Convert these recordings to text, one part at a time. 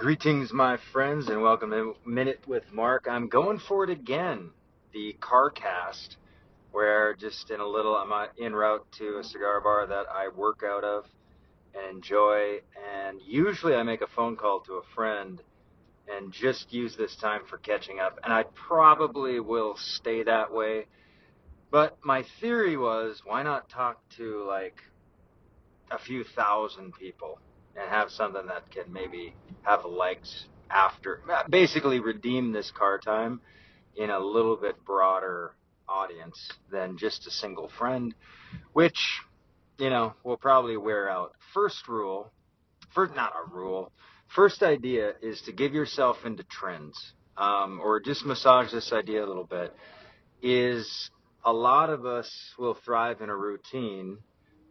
Greetings, my friends, and welcome to Minute with Mark. I'm going for it again, the CarCast, where just in a little, I'm uh, en route to a cigar bar that I work out of and enjoy. And usually I make a phone call to a friend and just use this time for catching up. And I probably will stay that way. But my theory was why not talk to like a few thousand people? And have something that can maybe have legs after basically redeem this car time in a little bit broader audience than just a single friend which you know will probably wear out. First rule first not a rule first idea is to give yourself into trends um, or just massage this idea a little bit is a lot of us will thrive in a routine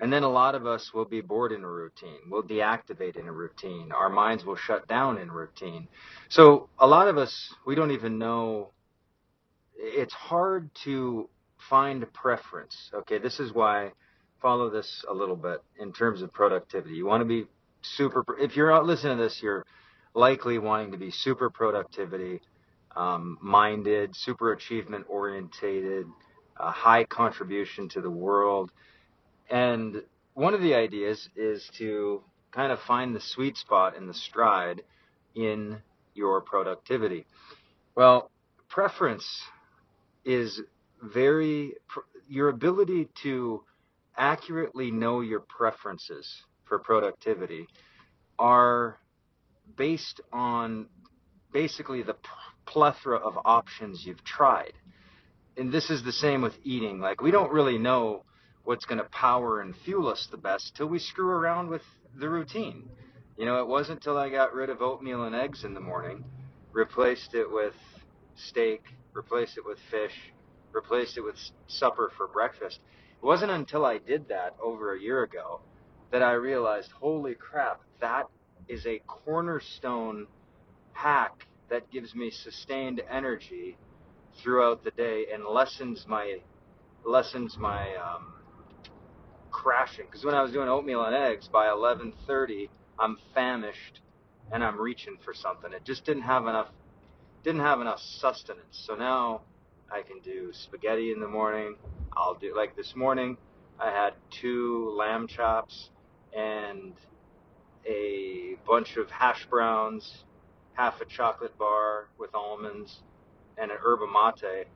and then a lot of us will be bored in a routine. We'll deactivate in a routine. Our minds will shut down in routine. So a lot of us, we don't even know. It's hard to find preference. Okay, this is why follow this a little bit in terms of productivity. You want to be super. If you're out listening to this, you're likely wanting to be super productivity um, minded, super achievement orientated, uh, high contribution to the world and one of the ideas is to kind of find the sweet spot in the stride in your productivity. Well, preference is very, your ability to accurately know your preferences for productivity are based on basically the plethora of options you've tried. And this is the same with eating. Like, we don't really know what's going to power and fuel us the best till we screw around with the routine. You know, it wasn't until I got rid of oatmeal and eggs in the morning, replaced it with steak, replaced it with fish, replaced it with supper for breakfast. It wasn't until I did that over a year ago that I realized, holy crap, that is a cornerstone hack that gives me sustained energy throughout the day and lessens my lessens my um, crashing because when I was doing oatmeal and eggs by 11:30, I'm famished and I'm reaching for something. It just didn't have enough didn't have enough sustenance. So now I can do spaghetti in the morning. I'll do like this morning I had two lamb chops and a bunch of hash browns, half a chocolate bar with almonds, and an yerba mate.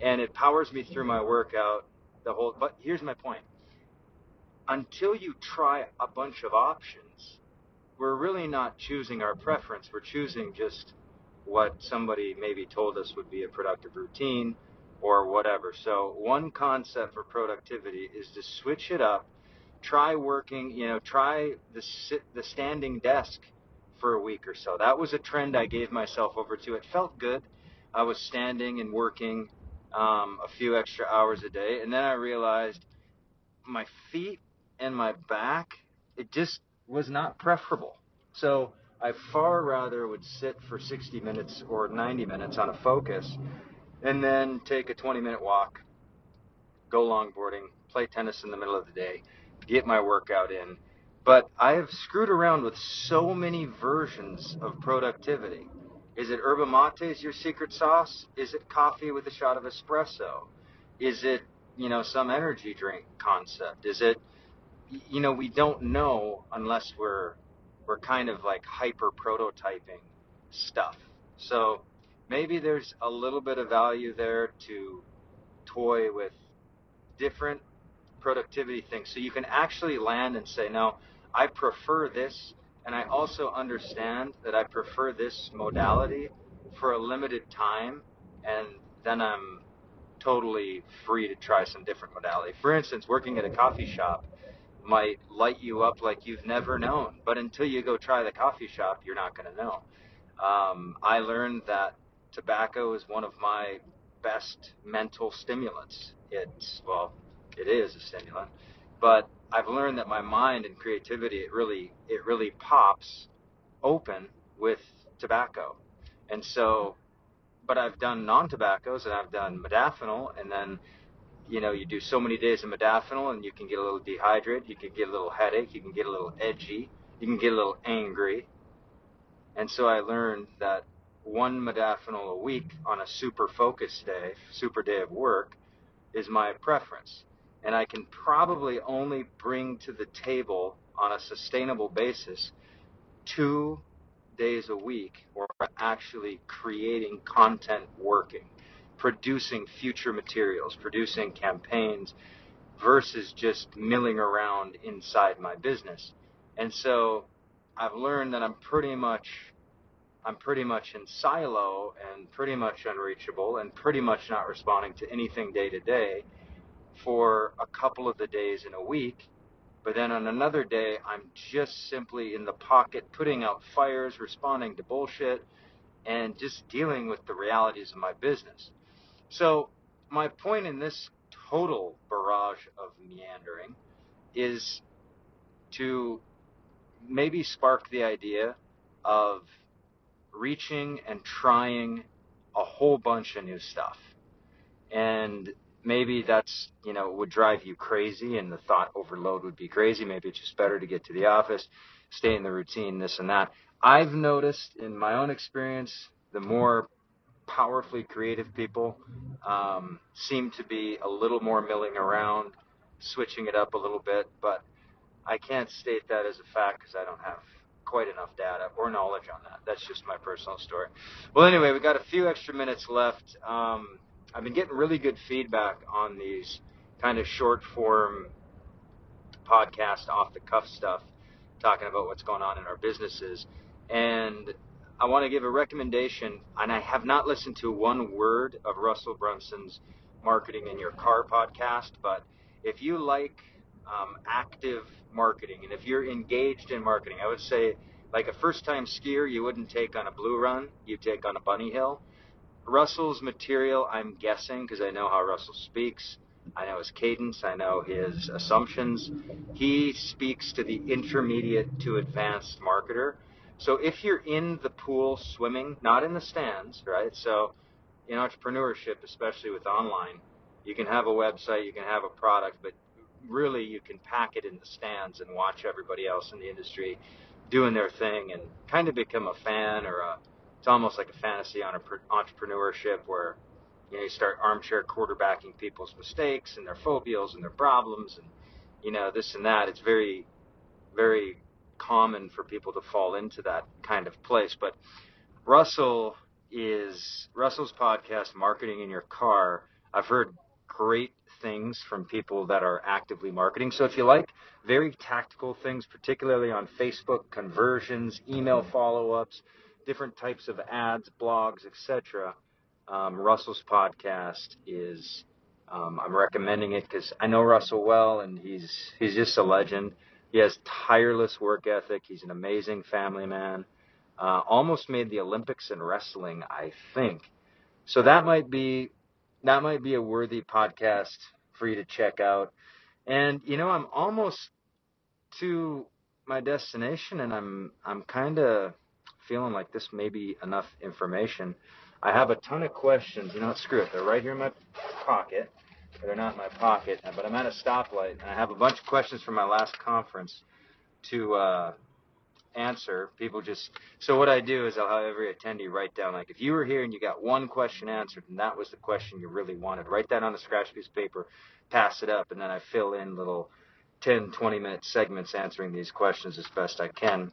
And it powers me through my workout the whole but here's my point until you try a bunch of options, we're really not choosing our preference. We're choosing just what somebody maybe told us would be a productive routine or whatever. So, one concept for productivity is to switch it up. Try working, you know, try the sit, the standing desk for a week or so. That was a trend I gave myself over to. It felt good. I was standing and working um, a few extra hours a day, and then I realized my feet and my back, it just was not preferable. So I far rather would sit for 60 minutes or 90 minutes on a focus and then take a 20 minute walk, go longboarding, play tennis in the middle of the day, get my workout in. But I have screwed around with so many versions of productivity. Is it yerba mate is your secret sauce? Is it coffee with a shot of espresso? Is it, you know, some energy drink concept? Is it you know, we don't know unless we're we're kind of like hyper prototyping stuff. So maybe there's a little bit of value there to toy with different productivity things. So you can actually land and say, no, I prefer this, and I also understand that I prefer this modality for a limited time, and then I'm totally free to try some different modality. For instance, working at a coffee shop might light you up like you've never known. But until you go try the coffee shop, you're not going to know. Um, I learned that tobacco is one of my best mental stimulants. It's, well, it is a stimulant, but I've learned that my mind and creativity, it really, it really pops open with tobacco. And so, but I've done non-tobaccos and I've done modafinil and then you know, you do so many days of modafinil and you can get a little dehydrated, you can get a little headache, you can get a little edgy, you can get a little angry. And so I learned that one modafinil a week on a super focus day, super day of work, is my preference. And I can probably only bring to the table on a sustainable basis two days a week or actually creating content working, producing future materials, producing campaigns versus just milling around inside my business. And so I've learned that I'm pretty much I'm pretty much in silo and pretty much unreachable and pretty much not responding to anything day to day for a couple of the days in a week but then on another day, I'm just simply in the pocket, putting out fires, responding to bullshit, and just dealing with the realities of my business. So, my point in this total barrage of meandering is to maybe spark the idea of reaching and trying a whole bunch of new stuff. And maybe that's you know would drive you crazy and the thought overload would be crazy maybe it's just better to get to the office stay in the routine this and that i've noticed in my own experience the more powerfully creative people um, seem to be a little more milling around switching it up a little bit but i can't state that as a fact because i don't have quite enough data or knowledge on that. That's just my personal story. Well anyway we've got a few extra minutes left. Um, I've been getting really good feedback on these kind of short form podcast off the cuff stuff, talking about what's going on in our businesses. And I want to give a recommendation, and I have not listened to one word of Russell Brunson's Marketing in Your Car podcast, but if you like um, active marketing and if you're engaged in marketing, I would say like a first time skier, you wouldn't take on a blue run, you take on a bunny hill. Russell's material, I'm guessing, because I know how Russell speaks. I know his cadence. I know his assumptions. He speaks to the intermediate to advanced marketer. So if you're in the pool swimming, not in the stands, right? So in entrepreneurship, especially with online, you can have a website, you can have a product, but really you can pack it in the stands and watch everybody else in the industry doing their thing and kind of become a fan or a it's almost like a fantasy on entrepreneurship where you know you start armchair quarterbacking people's mistakes and their phobias and their problems and you know this and that. It's very very common for people to fall into that kind of place. But Russell is Russell's podcast, Marketing in Your Car. I've heard great things from people that are actively marketing. So if you like very tactical things, particularly on Facebook, conversions, email follow ups, different types of ads, blogs, etc. Um, Russell's podcast is um, I'm recommending it because I know Russell well, and he's he's just a legend. He has tireless work ethic. He's an amazing family man. Uh, almost made the Olympics in wrestling, I think. So that might be that might be a worthy podcast for you to check out. And you know, I'm almost to my destination, and I'm I'm kind of feeling like this may be enough information. I have a ton of questions. You know? Screw it. They're right here in my pocket. They're not in my pocket, but I'm at a stoplight, and I have a bunch of questions from my last conference to uh, answer. People just so what I do is I'll have every attendee write down like if you were here and you got one question answered and that was the question you really wanted, write that on a scratch piece of paper, pass it up, and then I fill in little 10, 20 minute segments answering these questions as best I can.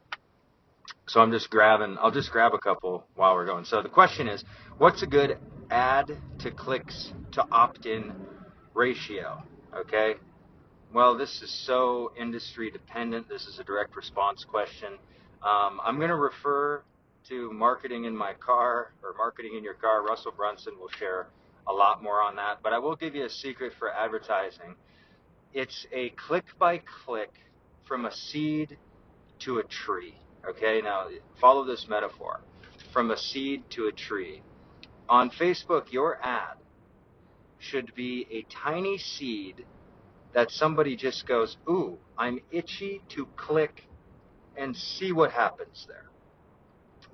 So I'm just grabbing, I'll just grab a couple while we're going. So the question is, what's a good ad to clicks to opt in ratio? Okay. Well, this is so industry dependent. This is a direct response question. Um, I'm going to refer to marketing in my car or marketing in your car. Russell Brunson will share a lot more on that. But I will give you a secret for advertising. It's a click by click from a seed to a tree. Okay, now follow this metaphor from a seed to a tree. On Facebook, your ad should be a tiny seed that somebody just goes, Ooh, I'm itchy to click and see what happens there.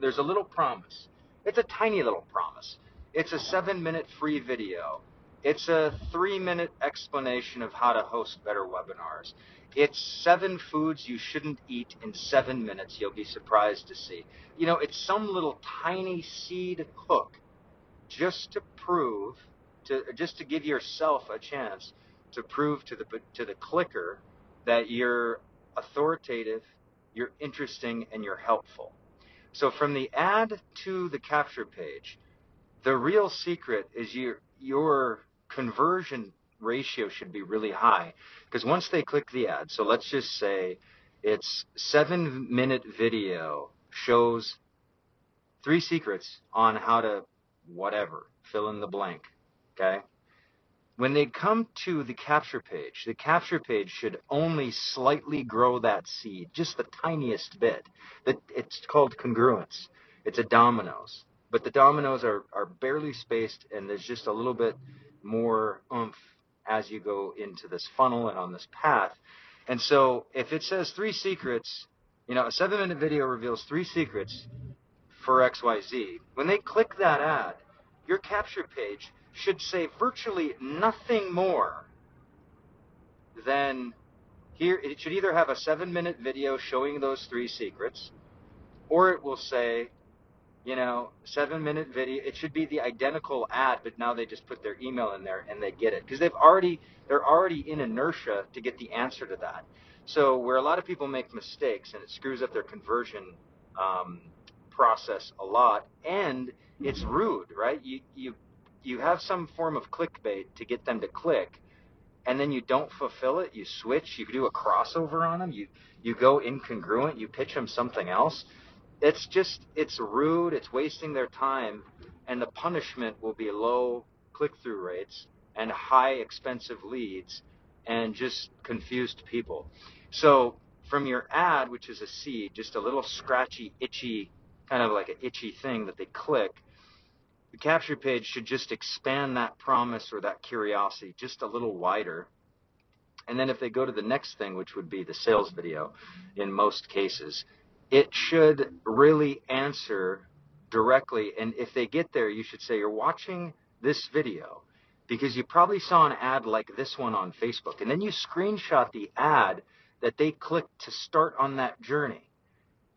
There's a little promise. It's a tiny little promise. It's a seven minute free video. It's a three minute explanation of how to host better webinars. It's seven foods you shouldn't eat in seven minutes. You'll be surprised to see. You know, it's some little tiny seed hook just to prove, to just to give yourself a chance to prove to the to the clicker that you're authoritative, you're interesting, and you're helpful. So from the ad to the capture page, the real secret is your your conversion ratio should be really high because once they click the ad, so let's just say it's seven minute video shows three secrets on how to whatever fill in the blank. Okay. When they come to the capture page, the capture page should only slightly grow that seed, just the tiniest bit. It's called congruence. It's a dominoes, but the dominoes are, are barely spaced, and there's just a little bit more oomph as you go into this funnel and on this path. And so if it says three secrets, you know, a seven minute video reveals three secrets for XYZ, when they click that ad, your capture page should say virtually nothing more than here. It should either have a seven minute video showing those three secrets, or it will say, you know, seven minute video. It should be the identical ad, but now they just put their email in there and they get it because they've already they're already in inertia to get the answer to that. So where a lot of people make mistakes and it screws up their conversion um, process a lot, and it's rude, right? You you you have some form of clickbait to get them to click and then you don't fulfill it, you switch, you do a crossover on them, you you go incongruent, you pitch them something else. It's just it's rude, it's wasting their time, and the punishment will be low click-through rates and high expensive leads and just confused people. So from your ad, which is a seed, just a little scratchy, itchy, kind of like an itchy thing that they click, the capture page should just expand that promise or that curiosity just a little wider. And then if they go to the next thing, which would be the sales video in most cases, it should really answer directly. And if they get there, you should say, You're watching this video because you probably saw an ad like this one on Facebook. And then you screenshot the ad that they clicked to start on that journey.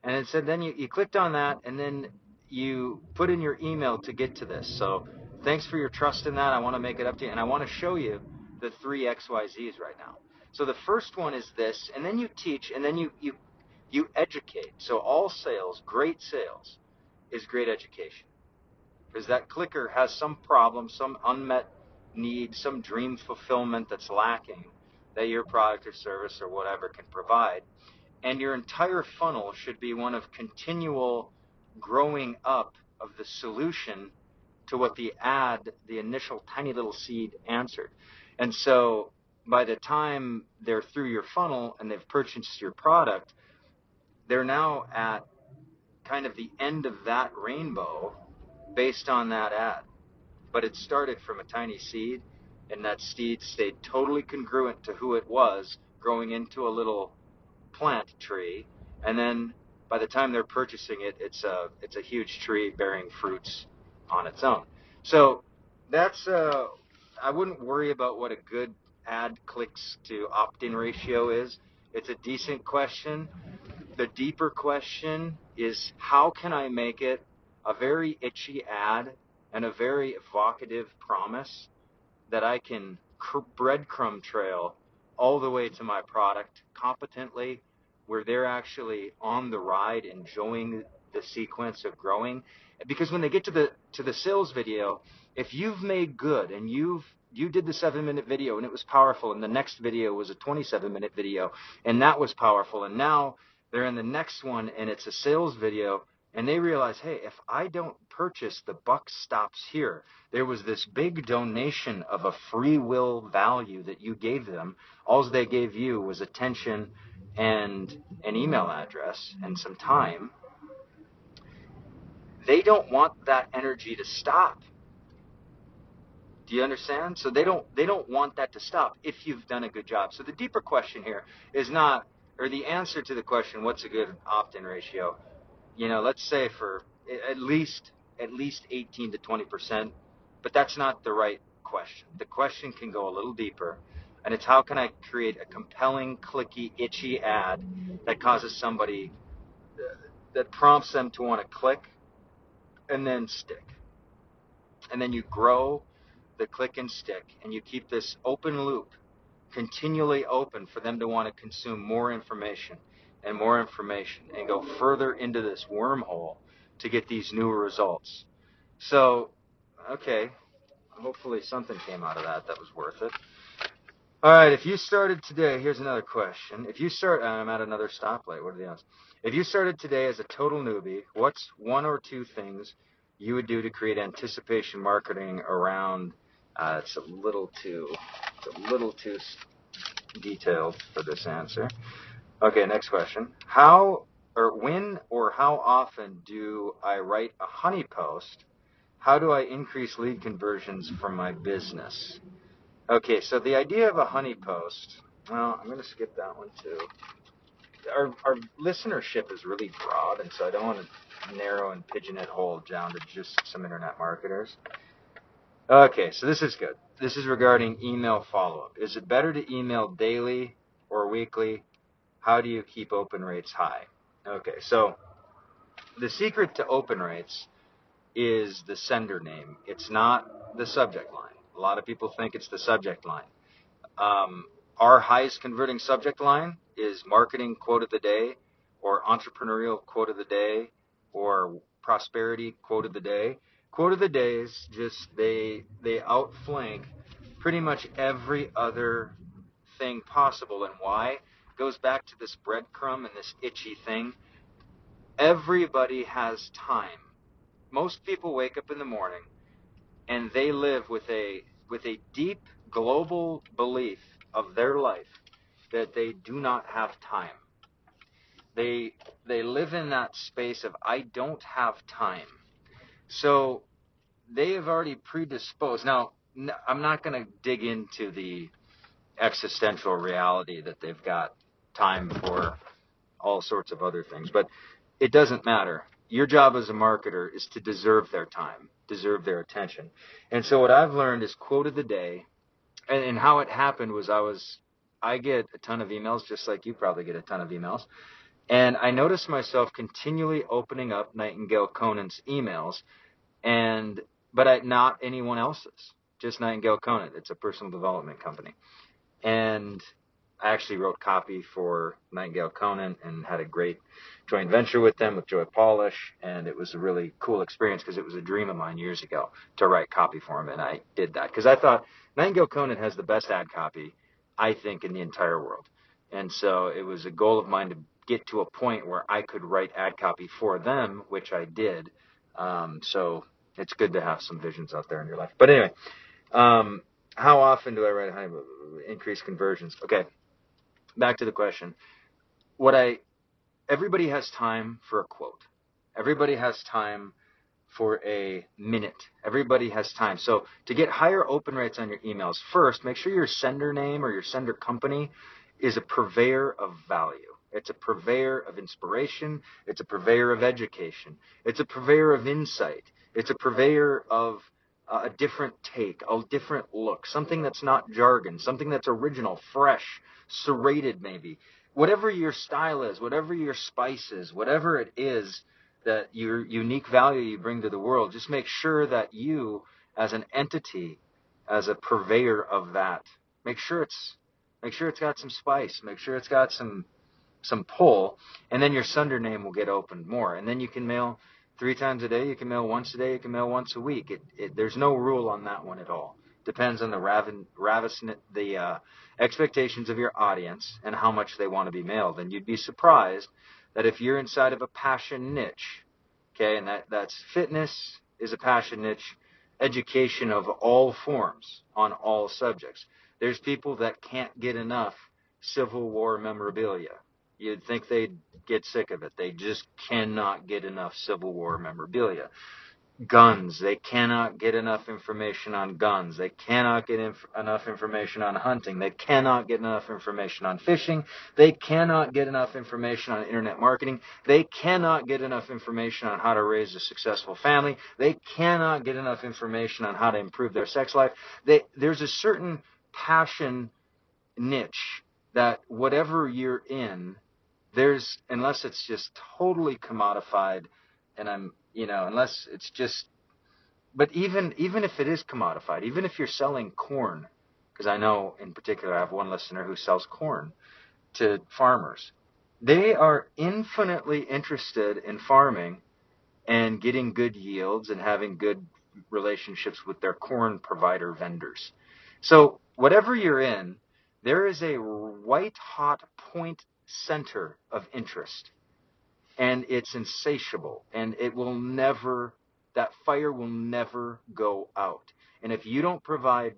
And it said, then you, you clicked on that, and then you put in your email to get to this. So thanks for your trust in that. I want to make it up to you. And I want to show you the three XYZs right now. So the first one is this, and then you teach, and then you, you, you educate. So all sales, great sales, is great education. Because that clicker has some problem, some unmet need, some dream fulfillment that's lacking that your product or service or whatever can provide. And your entire funnel should be one of continual growing up of the solution to what the ad, the initial tiny little seed answered. And so by the time they're through your funnel and they've purchased your product, they're now at kind of the end of that rainbow based on that ad. But it started from a tiny seed, and that seed stayed totally congruent to who it was, growing into a little plant tree. And then by the time they're purchasing it, it's a it's a huge tree bearing fruits on its own. So that's uh, I wouldn't worry about what a good ad clicks to opt-in ratio is. It's a decent question. The deeper question is how can I make it a very itchy ad and a very evocative promise that I can breadcrumb trail all the way to my product competently where they're actually on the ride enjoying the sequence of growing. Because when they get to the to the sales video if you've made good and you've you did the 7 minute video and it was powerful and the next video was a 27 minute video and that was powerful and now they're in the next one and it's a sales video and they realize hey if i don't purchase the buck stops here there was this big donation of a free will value that you gave them. All they gave you was attention and an email address and some time, they don't want that energy to stop. Do you understand? So they don't they don't want that to stop if you've done a good job. So the deeper question here is not or the answer to the question what's a good opt-in ratio? You know, let's say for at least at least 18 to 20%, but that's not the right question. The question can go a little deeper, and it's how can I create a compelling, clicky, itchy ad that causes somebody uh, that prompts them to want to click and then stick. And then you grow the click and stick, and you keep this open loop continually open for them to want to consume more information and more information and go further into this wormhole to get these new results. So, okay, hopefully something came out of that that was worth it. All right, if you started today, here's another question. If you start, I'm at another stoplight. What are the odds? If you started today as a total newbie, what's one or two things you would do to create anticipation marketing around? Uh, it's a little too, it's a little too detailed for this answer. Okay, next question. How or when or how often do I write a honey post? How do I increase lead conversions for my business? Okay, so the idea of a honey post, well, I'm going to skip that one too. Our, our listenership is really broad, and so I don't want to narrow and pigeonhole down to just some internet marketers. Okay, so this is good. This is regarding email follow up. Is it better to email daily or weekly? How do you keep open rates high? Okay, so the secret to open rates is the sender name. It's not the subject line. A lot of people think it's the subject line. Um, our highest converting subject line is marketing quote of the day, or entrepreneurial quote of the day, or prosperity quote of the day. Quote of the days just they they outflank pretty much every other thing possible. And why? It goes back to this breadcrumb and this itchy thing. Everybody has time. Most people wake up in the morning and they live with a with a deep global belief of their life that they do not have time they they live in that space of i don't have time so they have already predisposed. Now, I'm not going to dig into the existential reality that they've got time for all sorts of other things, but it doesn't matter. Your job as a marketer is to deserve their time, deserve their attention. And so what I've learned is quote of the day, and, and how it happened was I was I get a ton of emails, just like you probably get a ton of emails. And I noticed myself continually opening up Nightingale Conant's emails, and but I, not anyone else's. Just Nightingale Conant. It's a personal development company, and I actually wrote copy for Nightingale Conant and had a great joint venture with them with Joe Polish, and it was a really cool experience because it was a dream of mine years ago to write copy for him, and I did that because I thought Nightingale Conant has the best ad copy I think in the entire world, and so it was a goal of mine to get to a point where I could write ad copy for them, which I did. Um, so it's good to have some visions out there in your life. But anyway, um, how often do I write increase conversions? Okay, back to the question. What I everybody has time for a quote. Everybody has time for a minute. Everybody has time. So to get higher open rates on your emails, first make sure your sender name or your sender company is a purveyor of value. It's a purveyor of inspiration. It's a purveyor of education. It's a purveyor of insight. It's a purveyor of a different take, a different look, something that's not jargon, something that's original, fresh, serrated maybe. Whatever your style is, whatever your spice is, whatever it is that your unique value you bring to the world, just make sure that you, as an entity, as a purveyor of that, make sure it's make sure it's got some spice, make sure it's got some some pull, and then your sender name will get opened more, and then you can mail three times a day. You can mail once a day. You can mail once a week. It, it, there's no rule on that one at all. Depends on the raven, ravis, the uh, expectations of your audience and how much they want to be mailed. And you'd be surprised that if you're inside of a passion niche, okay, and that, that's fitness is a passion niche, education of all forms on all subjects. There's people that can't get enough Civil War memorabilia. You'd think they'd get sick of it. They just cannot get enough Civil War memorabilia. guns. They cannot get enough information on guns. They cannot get inf- enough information on hunting. They cannot get enough information on fishing. They cannot get enough information on internet marketing. They cannot get enough information on how to raise a successful family. They cannot get enough information on how to improve their sex life. They, there's a certain passion niche that whatever you're in, there's, unless it's just totally commodified, and I'm you know, unless it's just. But even even if it is commodified, even if you're selling corn, because I know in particular I have one listener who sells corn to farmers, they are infinitely interested in farming and getting good yields and having good relationships with their corn provider vendors. So whatever you're in, there is a white hot point center of interest. And it's insatiable. And it will never that fire will never go out. And if you don't provide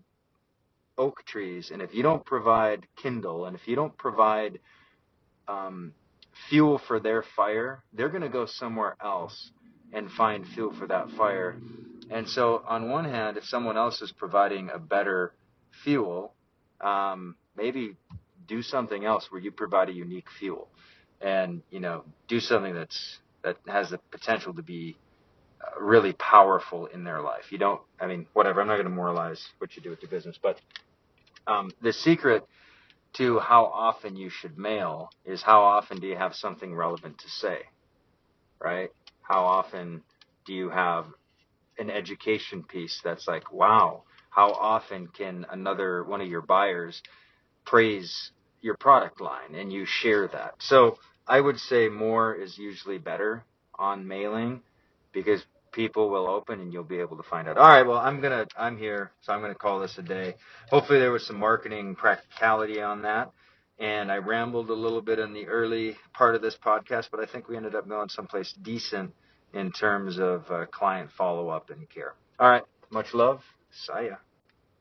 oak trees and if you don't provide kindle and if you don't provide um, fuel for their fire they're going to go somewhere else and find fuel for that fire. And so on one hand if someone else is providing a better fuel um, maybe do something else where you provide a unique fuel and you know do something that's that has the potential to be uh, really powerful in their life. You don't, I mean, whatever. I'm not going to moralize what you do with your business, but um, the secret to how often you should mail is how often do you have something relevant to say, right? How often do you have an education piece that's like, wow, how often can another one of your buyers praise your product line and you share that? So I would say more is usually better on mailing because people will open and you'll be able to find out. All right, well, I'm gonna I'm here, so I'm gonna call this a day. Hopefully, there was some marketing practicality on that, and I rambled a little bit in the early part of this podcast, but I think we ended up going someplace decent in terms of uh, client follow up and care. All right, much love, Saya.